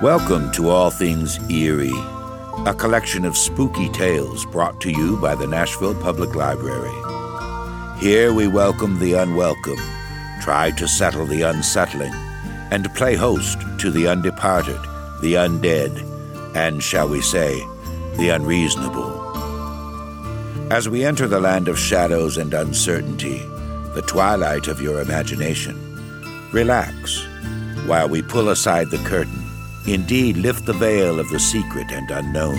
Welcome to All Things Eerie, a collection of spooky tales brought to you by the Nashville Public Library. Here we welcome the unwelcome, try to settle the unsettling, and play host to the undeparted, the undead, and, shall we say, the unreasonable. As we enter the land of shadows and uncertainty, the twilight of your imagination, relax while we pull aside the curtain Indeed, lift the veil of the secret and unknown.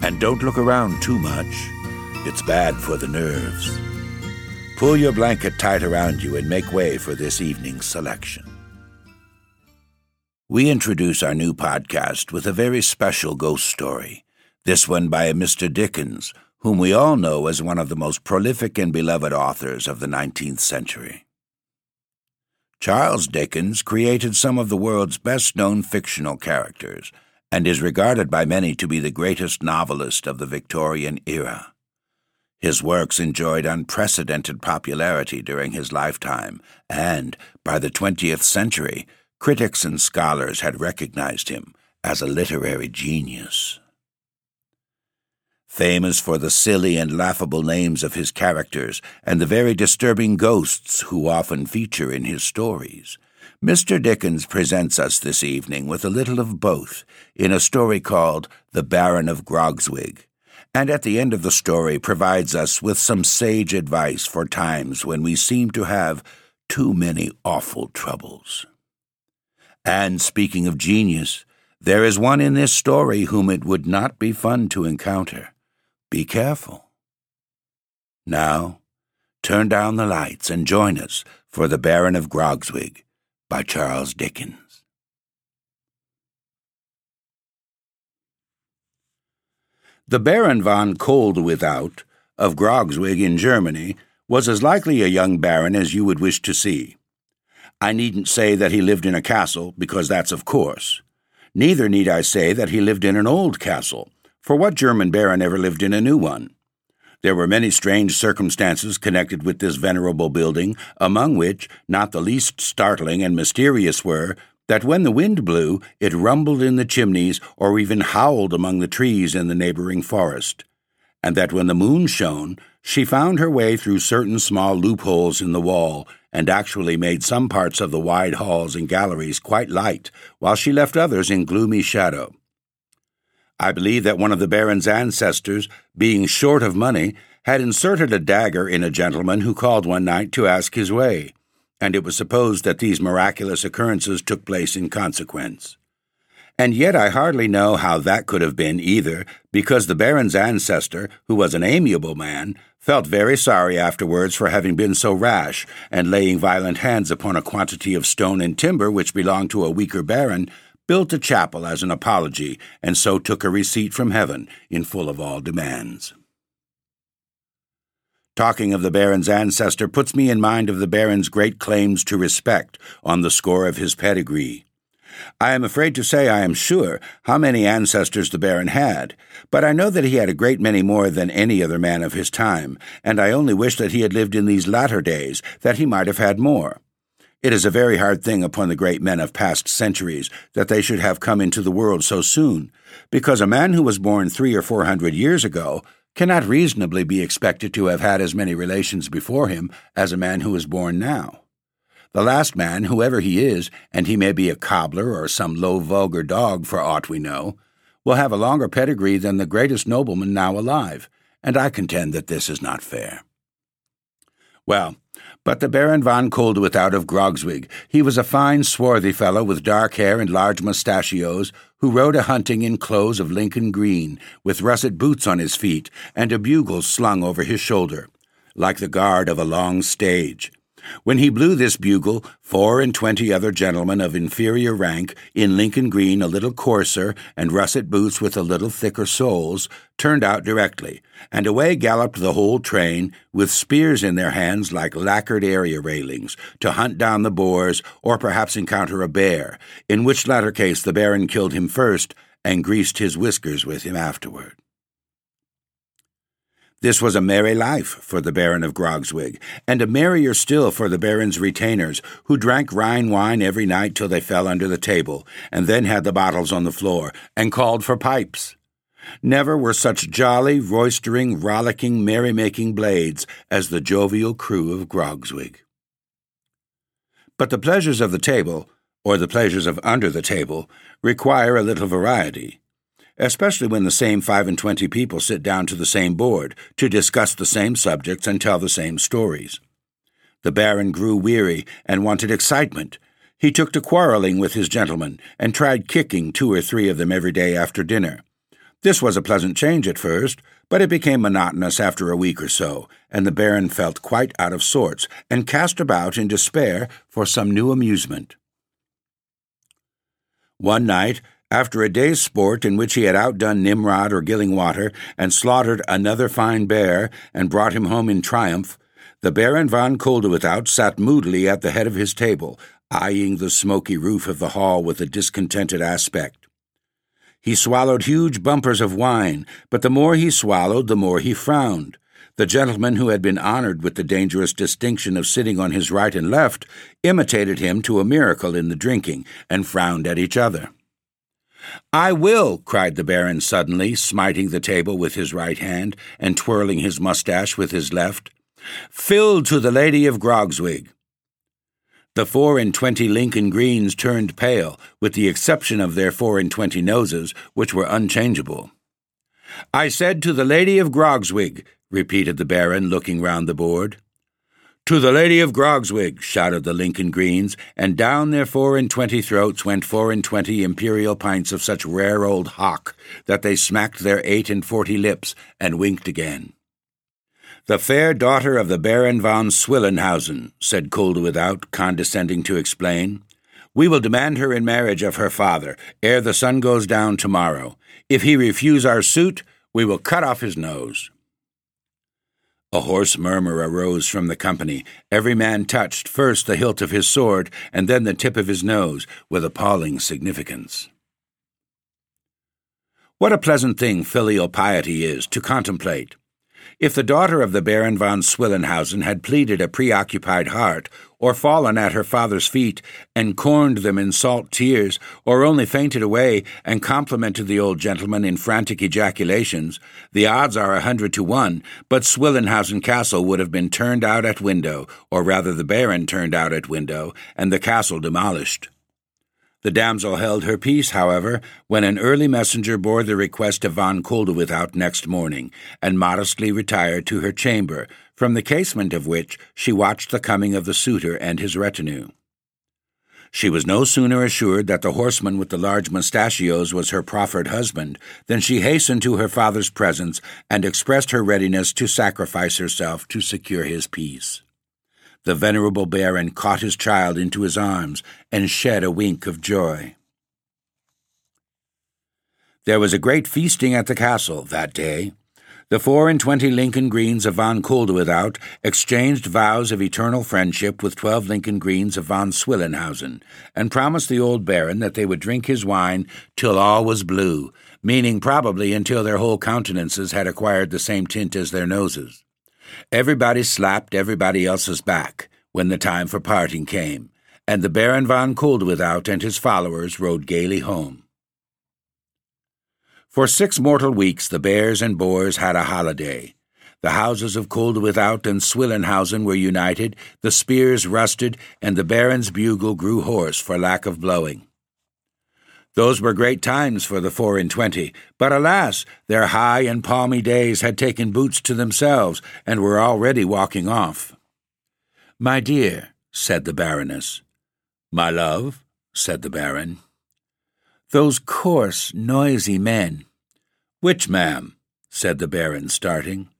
And don't look around too much. It's bad for the nerves. Pull your blanket tight around you and make way for this evening's selection. We introduce our new podcast with a very special ghost story. This one by a Mr. Dickens, whom we all know as one of the most prolific and beloved authors of the 19th century. Charles Dickens created some of the world's best known fictional characters and is regarded by many to be the greatest novelist of the Victorian era. His works enjoyed unprecedented popularity during his lifetime, and, by the 20th century, critics and scholars had recognized him as a literary genius famous for the silly and laughable names of his characters and the very disturbing ghosts who often feature in his stories. Mr. Dickens presents us this evening with a little of both in a story called The Baron of Grogzwig, and at the end of the story provides us with some sage advice for times when we seem to have too many awful troubles. And speaking of genius, there is one in this story whom it would not be fun to encounter. Be careful. Now, turn down the lights and join us for The Baron of Grogzwig by Charles Dickens. The Baron von Koeldwethout of Grogzwig in Germany was as likely a young baron as you would wish to see. I needn't say that he lived in a castle, because that's of course. Neither need I say that he lived in an old castle, for what German baron ever lived in a new one? There were many strange circumstances connected with this venerable building, among which not the least startling and mysterious were that when the wind blew, it rumbled in the chimneys or even howled among the trees in the neighboring forest, and that when the moon shone, she found her way through certain small loopholes in the wall and actually made some parts of the wide halls and galleries quite light, while she left others in gloomy shadow. I believe that one of the Baron's ancestors, being short of money, had inserted a dagger in a gentleman who called one night to ask his way, and it was supposed that these miraculous occurrences took place in consequence. And yet I hardly know how that could have been either, because the Baron's ancestor, who was an amiable man, felt very sorry afterwards for having been so rash, and laying violent hands upon a quantity of stone and timber which belonged to a weaker baron, built a chapel as an apology, and so took a receipt from heaven in full of all demands. Talking of the Baron's ancestor puts me in mind of the Baron's great claims to respect on the score of his pedigree. I am afraid to say I am sure how many ancestors the Baron had, but I know that he had a great many more than any other man of his time, and I only wish that he had lived in these latter days, that he might have had more. It is a very hard thing upon the great men of past centuries that they should have come into the world so soon, because a man who was born three or four hundred years ago cannot reasonably be expected to have had as many relations before him as a man who is born now. The last man, whoever he is, and he may be a cobbler or some low vulgar dog for aught we know, will have a longer pedigree than the greatest nobleman now alive, and I contend that this is not fair. Well, but the Baron von Koeldwethout of Grogzwig, he was a fine, swarthy fellow with dark hair and large mustachios, who rode a hunting in clothes of Lincoln green, with russet boots on his feet, and a bugle slung over his shoulder, like the guard of a long stage. When he blew this bugle, four and twenty other gentlemen of inferior rank, in Lincoln green a little coarser, and russet boots with a little thicker soles, turned out directly, and away galloped the whole train, with spears in their hands like lacquered area railings, to hunt down the boars, or perhaps encounter a bear, in which latter case the Baron killed him first, and greased his whiskers with him afterward. This was a merry life for the Baron of Grogzwig, and a merrier still for the Baron's retainers, who drank Rhine wine every night till they fell under the table, and then had the bottles on the floor, and called for pipes. Never were such jolly, roistering, rollicking, merry-making blades as the jovial crew of Grogzwig. But the pleasures of the table, or the pleasures of under the table, require a little variety especially when the same five and twenty people sit down to the same board to discuss the same subjects and tell the same stories. The Baron grew weary and wanted excitement. He took to quarrelling with his gentlemen and tried kicking two or three of them every day after dinner. This was a pleasant change at first, but it became monotonous after a week or so, and the Baron felt quite out of sorts and cast about in despair for some new amusement. One night, after a day's sport in which he had outdone Nimrod or Gillingwater and slaughtered another fine bear and brought him home in triumph, the Baron von Koeldwethout sat moodily at the head of his table, eyeing the smoky roof of the hall with a discontented aspect. He swallowed huge bumpers of wine, but the more he swallowed, the more he frowned. The gentlemen who had been honored with the dangerous distinction of sitting on his right and left imitated him to a miracle in the drinking, and frowned at each other. I will, cried the Baron suddenly, smiting the table with his right hand and twirling his mustache with his left. Fill to the Lady of Grogzwig. The four and twenty Lincoln Greens turned pale, with the exception of their four and twenty noses, which were unchangeable. I said to the Lady of Grogzwig, repeated the Baron, looking round the board. To the Lady of Grogzwig, shouted the Lincoln Greens, and down their four and twenty throats went four and twenty imperial pints of such rare old hock that they smacked their eight and forty lips and winked again. The fair daughter of the Baron von Swillenhausen, said Koeldwethout, condescending to explain. We will demand her in marriage of her father, ere the sun goes down tomorrow. If he refuse our suit, we will cut off his nose. A hoarse murmur arose from the company. Every man touched first the hilt of his sword and then the tip of his nose with appalling significance. What a pleasant thing filial piety is to contemplate! If the daughter of the Baron von Swillenhausen had pleaded a preoccupied heart, or fallen at her father's feet and corned them in salt tears, or only fainted away and complimented the old gentleman in frantic ejaculations, the odds are a hundred to one, but Swillenhausen Castle would have been turned out at window, or rather the Baron turned out at window, and the castle demolished. The damsel held her peace, however, when an early messenger bore the request of von Koeldwethout next morning, and modestly retired to her chamber, from the casement of which she watched the coming of the suitor and his retinue. She was no sooner assured that the horseman with the large mustachios was her proffered husband than she hastened to her father's presence and expressed her readiness to sacrifice herself to secure his peace. The venerable Baron caught his child into his arms and shed a wink of joy. There was a great feasting at the castle that day. The four and twenty Lincoln Greens of von Koeldwethout exchanged vows of eternal friendship with twelve Lincoln Greens of von Swillenhausen, and promised the old Baron that they would drink his wine till all was blue, meaning probably until their whole countenances had acquired the same tint as their noses. Everybody slapped everybody else's back when the time for parting came, and the Baron von Koeldwethout and his followers rode gaily home. For six mortal weeks the bears and boars had a holiday. The houses of Koeldwethout and Swillenhausen were united, the spears rusted, and the Baron's bugle grew hoarse for lack of blowing. Those were great times for the four and twenty, but alas, their high and palmy days had taken boots to themselves and were already walking off. My dear, said the Baroness. My love, said the Baron. Those coarse, noisy men. Which, ma'am? said the Baron, starting.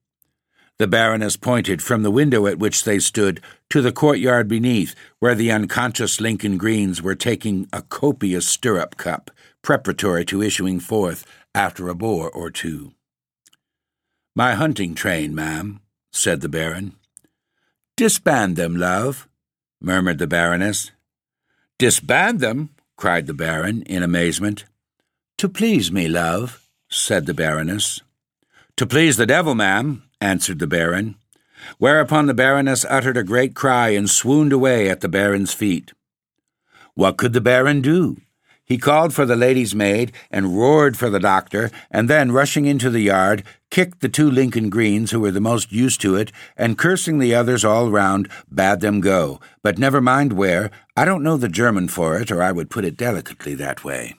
The Baroness pointed from the window at which they stood to the courtyard beneath, where the unconscious Lincoln Greens were taking a copious stirrup cup, preparatory to issuing forth after a boar or two. My hunting train, ma'am, said the Baron. Disband them, love, murmured the Baroness. Disband them? cried the Baron in amazement. To please me, love, said the Baroness. To please the devil, ma'am, answered the Baron. Whereupon the Baroness uttered a great cry and swooned away at the Baron's feet. What could the Baron do? He called for the lady's maid and roared for the doctor, and then, rushing into the yard, kicked the two Lincoln Greens who were the most used to it, and cursing the others all round, bade them go. But never mind where. I don't know the German for it, or I would put it delicately that way.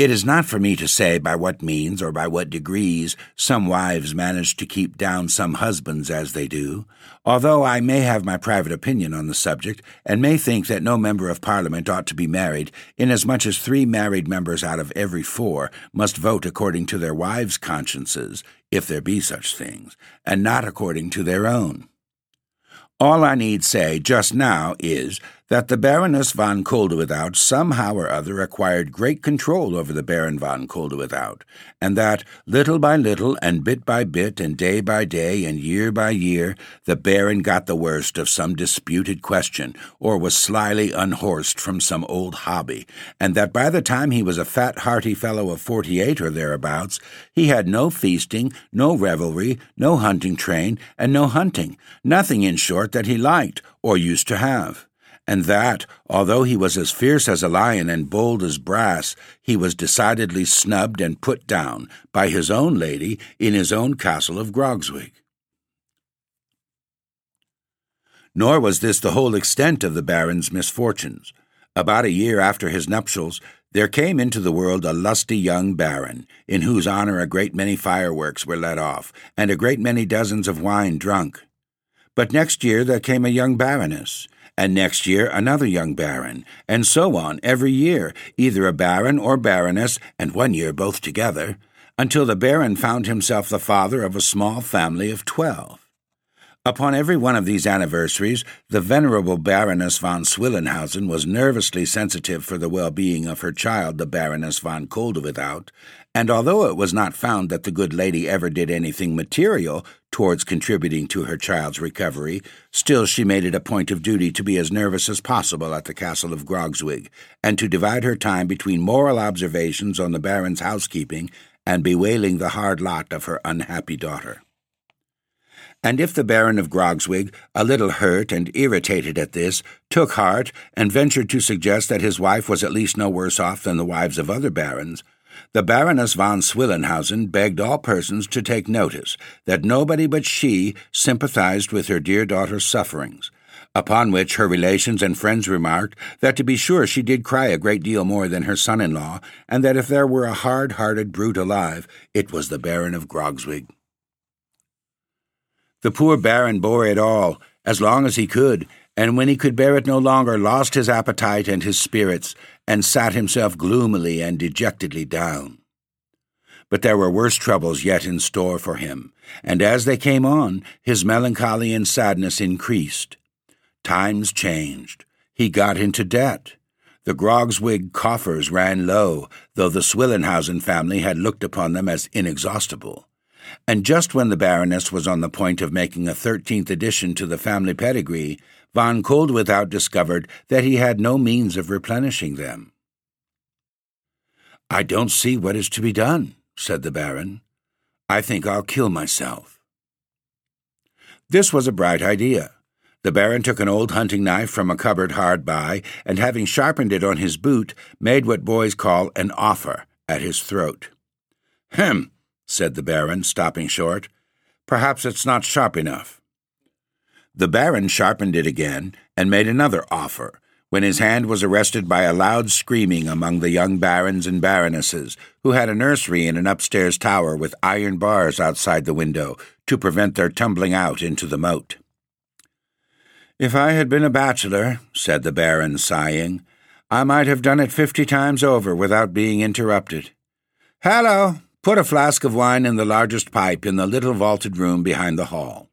It is not for me to say by what means or by what degrees some wives manage to keep down some husbands as they do, although I may have my private opinion on the subject, and may think that no member of Parliament ought to be married, inasmuch as three married members out of every four must vote according to their wives' consciences, if there be such things, and not according to their own. All I need say just now is that the Baroness von Koeldwethout somehow or other acquired great control over the Baron von Koeldwethout, and that, little by little, and bit by bit, and day by day, and year by year, the Baron got the worst of some disputed question, or was slyly unhorsed from some old hobby, and that by the time he was a fat, hearty fellow of forty-eight or thereabouts, he had no feasting, no revelry, no hunting train, and no hunting, nothing, in short, that he liked, or used to have and that, although he was as fierce as a lion and bold as brass, he was decidedly snubbed and put down by his own lady in his own castle of Grogzwig. Nor was this the whole extent of the Baron's misfortunes. About a year after his nuptials, there came into the world a lusty young baron, in whose honor a great many fireworks were let off, and a great many dozens of wine drunk. But next year there came a young baroness, and next year another young baron, and so on every year, either a baron or baroness, and one year both together, until the baron found himself the father of a small family of twelve. Upon every one of these anniversaries, the venerable Baroness von Swillenhausen was nervously sensitive for the well being of her child, the Baroness von Koeldwethout, and although it was not found that the good lady ever did anything material towards contributing to her child's recovery, still she made it a point of duty to be as nervous as possible at the castle of Grogzwig, and to divide her time between moral observations on the Baron's housekeeping and bewailing the hard lot of her unhappy daughter. And if the Baron of Grogzwig, a little hurt and irritated at this, took heart and ventured to suggest that his wife was at least no worse off than the wives of other barons, the Baroness von Swillenhausen begged all persons to take notice that nobody but she sympathized with her dear daughter's sufferings, upon which her relations and friends remarked that to be sure she did cry a great deal more than her son in law, and that if there were a hard hearted brute alive, it was the Baron of Grogzwig. The poor Baron bore it all, as long as he could, and when he could bear it no longer, lost his appetite and his spirits, and sat himself gloomily and dejectedly down. But there were worse troubles yet in store for him, and as they came on, his melancholy and sadness increased. Times changed. He got into debt. The Grogzwig coffers ran low, though the Swillenhausen family had looked upon them as inexhaustible and just when the Baroness was on the point of making a thirteenth addition to the family pedigree, von Koeldwethout discovered that he had no means of replenishing them. I don't see what is to be done, said the Baron. I think I'll kill myself. This was a bright idea. The Baron took an old hunting knife from a cupboard hard by, and having sharpened it on his boot, made what boys call an offer at his throat. Hem! Said the Baron, stopping short. Perhaps it's not sharp enough. The Baron sharpened it again and made another offer, when his hand was arrested by a loud screaming among the young barons and baronesses, who had a nursery in an upstairs tower with iron bars outside the window to prevent their tumbling out into the moat. If I had been a bachelor, said the Baron, sighing, I might have done it fifty times over without being interrupted. Hallo! Put a flask of wine in the largest pipe in the little vaulted room behind the hall.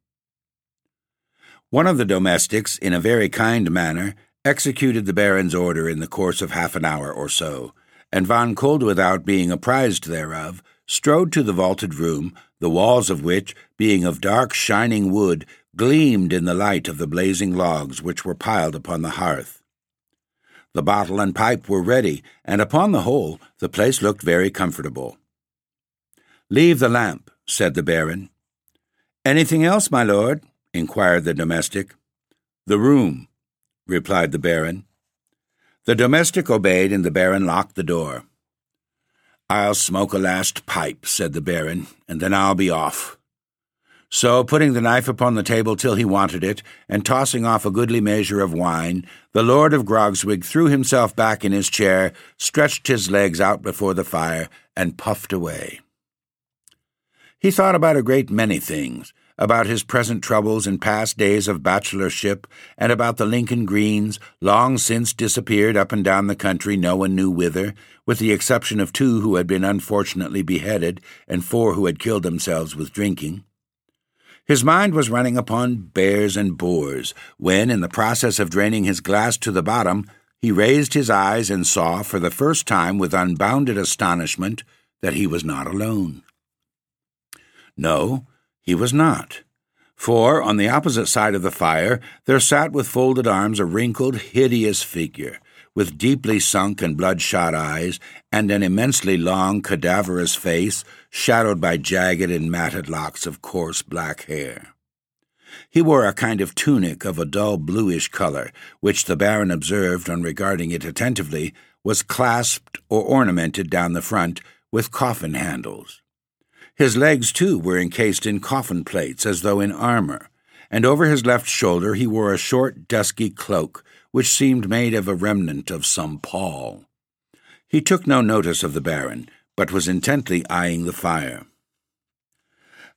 One of the domestics, in a very kind manner, executed the Baron's order in the course of half an hour or so, and von Koeldwethout being apprised thereof, strode to the vaulted room, the walls of which, being of dark shining wood, gleamed in the light of the blazing logs which were piled upon the hearth. The bottle and pipe were ready, and upon the whole the place looked very comfortable. Leave the lamp, said the Baron. Anything else, my lord? inquired the domestic. The room, replied the Baron. The domestic obeyed, and the Baron locked the door. I'll smoke a last pipe, said the Baron, and then I'll be off. So, putting the knife upon the table till he wanted it, and tossing off a goodly measure of wine, the Lord of Grogzwig threw himself back in his chair, stretched his legs out before the fire, and puffed away. He thought about a great many things, about his present troubles and past days of bachelorship, and about the Lincoln Greens, long since disappeared up and down the country no one knew whither, with the exception of two who had been unfortunately beheaded and four who had killed themselves with drinking. His mind was running upon bears and boars when, in the process of draining his glass to the bottom, he raised his eyes and saw, for the first time with unbounded astonishment, that he was not alone. No, he was not. For, on the opposite side of the fire, there sat with folded arms a wrinkled, hideous figure, with deeply sunk and bloodshot eyes, and an immensely long, cadaverous face, shadowed by jagged and matted locks of coarse black hair. He wore a kind of tunic of a dull bluish color, which the Baron observed on regarding it attentively was clasped or ornamented down the front with coffin handles. His legs, too, were encased in coffin plates as though in armor, and over his left shoulder he wore a short, dusky cloak which seemed made of a remnant of some pall. He took no notice of the Baron, but was intently eyeing the fire.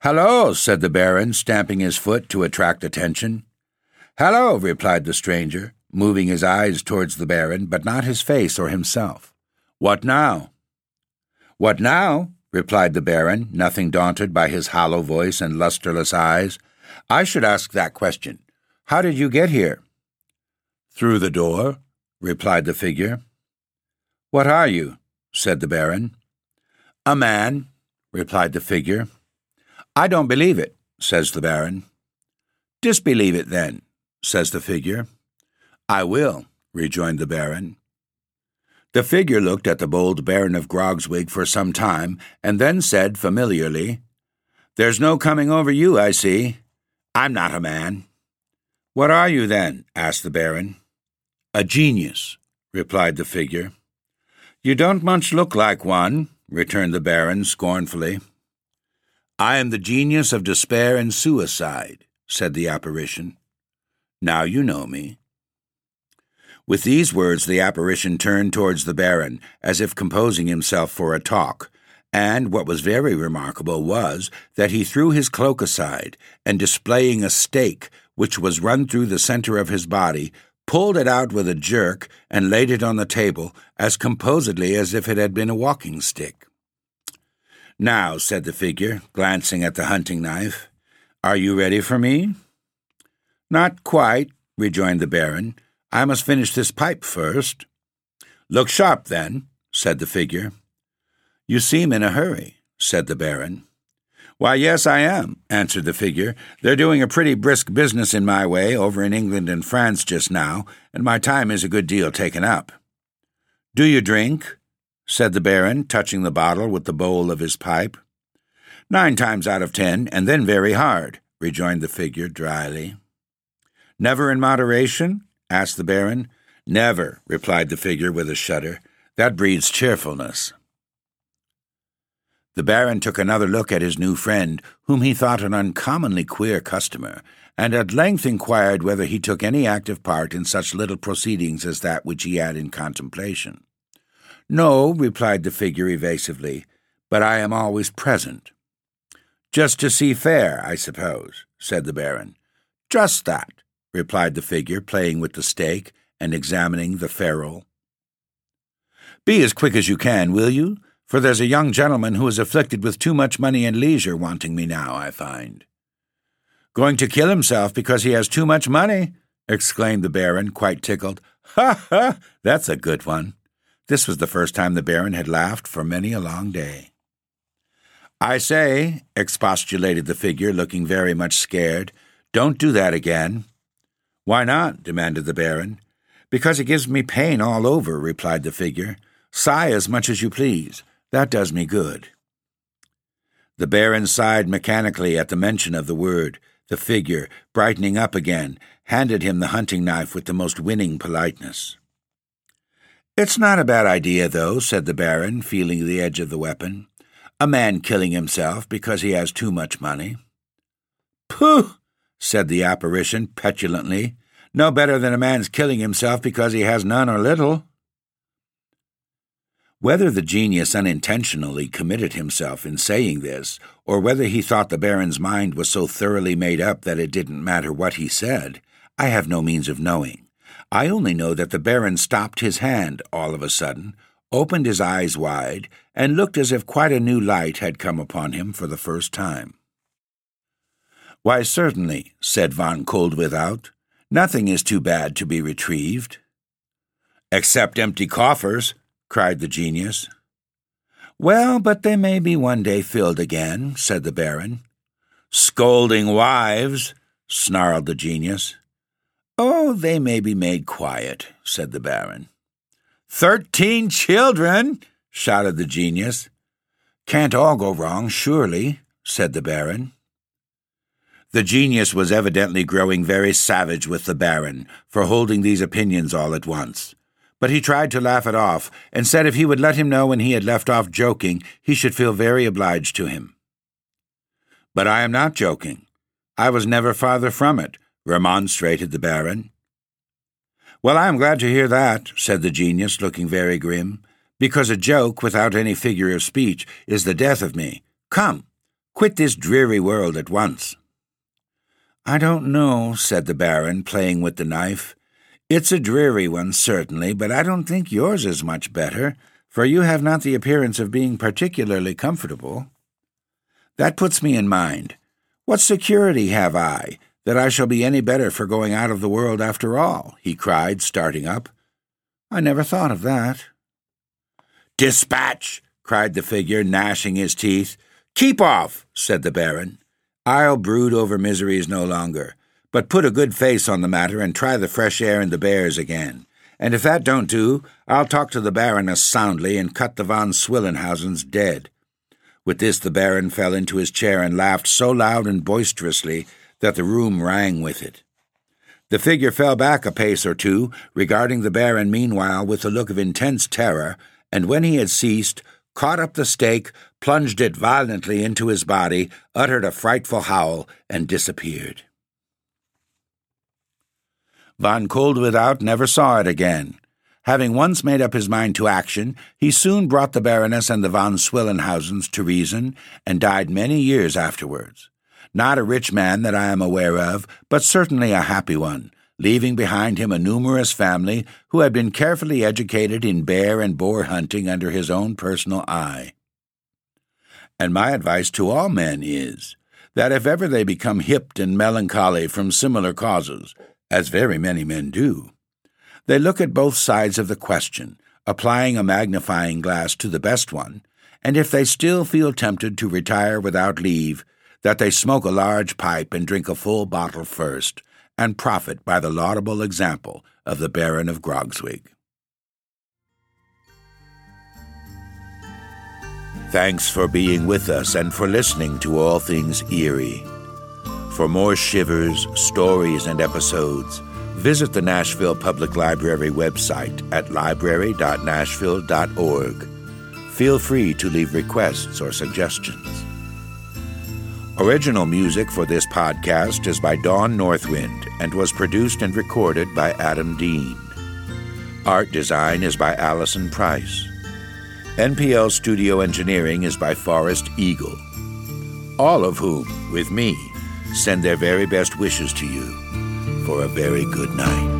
Hello, said the Baron, stamping his foot to attract attention. Hello, replied the stranger, moving his eyes towards the Baron, but not his face or himself. What now? What now? Replied the Baron, nothing daunted by his hollow voice and lustreless eyes. I should ask that question. How did you get here? Through the door, replied the figure. What are you? said the Baron. A man, replied the figure. I don't believe it, says the Baron. Disbelieve it, then, says the figure. I will, rejoined the Baron. The figure looked at the bold Baron of Grogzwig for some time, and then said familiarly, There's no coming over you, I see. I'm not a man. What are you, then? asked the Baron. A genius, replied the figure. You don't much look like one, returned the Baron scornfully. I am the genius of despair and suicide, said the apparition. Now you know me. With these words, the apparition turned towards the Baron, as if composing himself for a talk, and what was very remarkable was that he threw his cloak aside, and displaying a stake, which was run through the centre of his body, pulled it out with a jerk, and laid it on the table as composedly as if it had been a walking stick. Now, said the figure, glancing at the hunting knife, are you ready for me? Not quite, rejoined the Baron. I must finish this pipe first. Look sharp, then, said the figure. You seem in a hurry, said the Baron. Why, yes, I am, answered the figure. They're doing a pretty brisk business in my way over in England and France just now, and my time is a good deal taken up. Do you drink? said the Baron, touching the bottle with the bowl of his pipe. Nine times out of ten, and then very hard, rejoined the figure dryly. Never in moderation? Asked the Baron. Never, replied the figure with a shudder. That breeds cheerfulness. The Baron took another look at his new friend, whom he thought an uncommonly queer customer, and at length inquired whether he took any active part in such little proceedings as that which he had in contemplation. No, replied the figure evasively, but I am always present. Just to see fair, I suppose, said the Baron. Just that, replied the figure, playing with the stake and examining the ferrule. Be as quick as you can, will you? for there's a young gentleman who is afflicted with too much money and leisure wanting me now, I find. Going to kill himself because he has too much money, exclaimed the Baron, quite tickled. Ha ha! That's a good one. This was the first time the Baron had laughed for many a long day. I say, expostulated the figure, looking very much scared, don't do that again. Why not? demanded the Baron. Because it gives me pain all over, replied the figure. Sigh as much as you please. That does me good. The Baron sighed mechanically at the mention of the word. The figure, brightening up again, handed him the hunting knife with the most winning politeness. It's not a bad idea, though, said the Baron, feeling the edge of the weapon. A man killing himself because he has too much money. Pooh! Said the apparition petulantly. No better than a man's killing himself because he has none or little. Whether the genius unintentionally committed himself in saying this, or whether he thought the Baron's mind was so thoroughly made up that it didn't matter what he said, I have no means of knowing. I only know that the Baron stopped his hand all of a sudden, opened his eyes wide, and looked as if quite a new light had come upon him for the first time. Why, certainly, said von Koeldwethout. Nothing is too bad to be retrieved. Except empty coffers, cried the genius. Well, but they may be one day filled again, said the Baron. Scolding wives, snarled the genius. Oh, they may be made quiet, said the Baron. Thirteen children, shouted the genius. Can't all go wrong, surely, said the Baron. The genius was evidently growing very savage with the Baron for holding these opinions all at once but he tried to laugh it off, and said if he would let him know when he had left off joking, he should feel very obliged to him. But I am not joking. I was never farther from it, remonstrated the Baron. Well, I am glad to hear that, said the genius, looking very grim, because a joke without any figure of speech is the death of me. Come, quit this dreary world at once. I don't know, said the Baron, playing with the knife. It's a dreary one, certainly, but I don't think yours is much better, for you have not the appearance of being particularly comfortable. That puts me in mind. What security have I that I shall be any better for going out of the world after all? he cried, starting up. I never thought of that. Dispatch! cried the figure, gnashing his teeth. Keep off, said the Baron. I'll brood over miseries no longer but put a good face on the matter and try the fresh air and the bears again. And if that don't do, I'll talk to the Baroness soundly and cut the von Swillenhausens dead. With this, the Baron fell into his chair and laughed so loud and boisterously that the room rang with it. The figure fell back a pace or two, regarding the Baron meanwhile with a look of intense terror, and when he had ceased, caught up the stake, plunged it violently into his body, uttered a frightful howl, and disappeared. Von Koeldwethout never saw it again. Having once made up his mind to action, he soon brought the Baroness and the von Swillenhausens to reason, and died many years afterwards. Not a rich man that I am aware of, but certainly a happy one, leaving behind him a numerous family who had been carefully educated in bear and boar hunting under his own personal eye. And my advice to all men is that if ever they become hipped and melancholy from similar causes, as very many men do. They look at both sides of the question, applying a magnifying glass to the best one, and if they still feel tempted to retire without leave, that they smoke a large pipe and drink a full bottle first, and profit by the laudable example of the Baron of Grogzwig. Thanks for being with us and for listening to All Things Eerie. For more shivers, stories, and episodes, visit the Nashville Public Library website at library.nashville.org. Feel free to leave requests or suggestions. Original music for this podcast is by Dawn Northwind and was produced and recorded by Adam Dean. Art design is by Allison Price. NPL studio engineering is by Forrest Eagle. All of whom, with me, send their very best wishes to you for a very good night.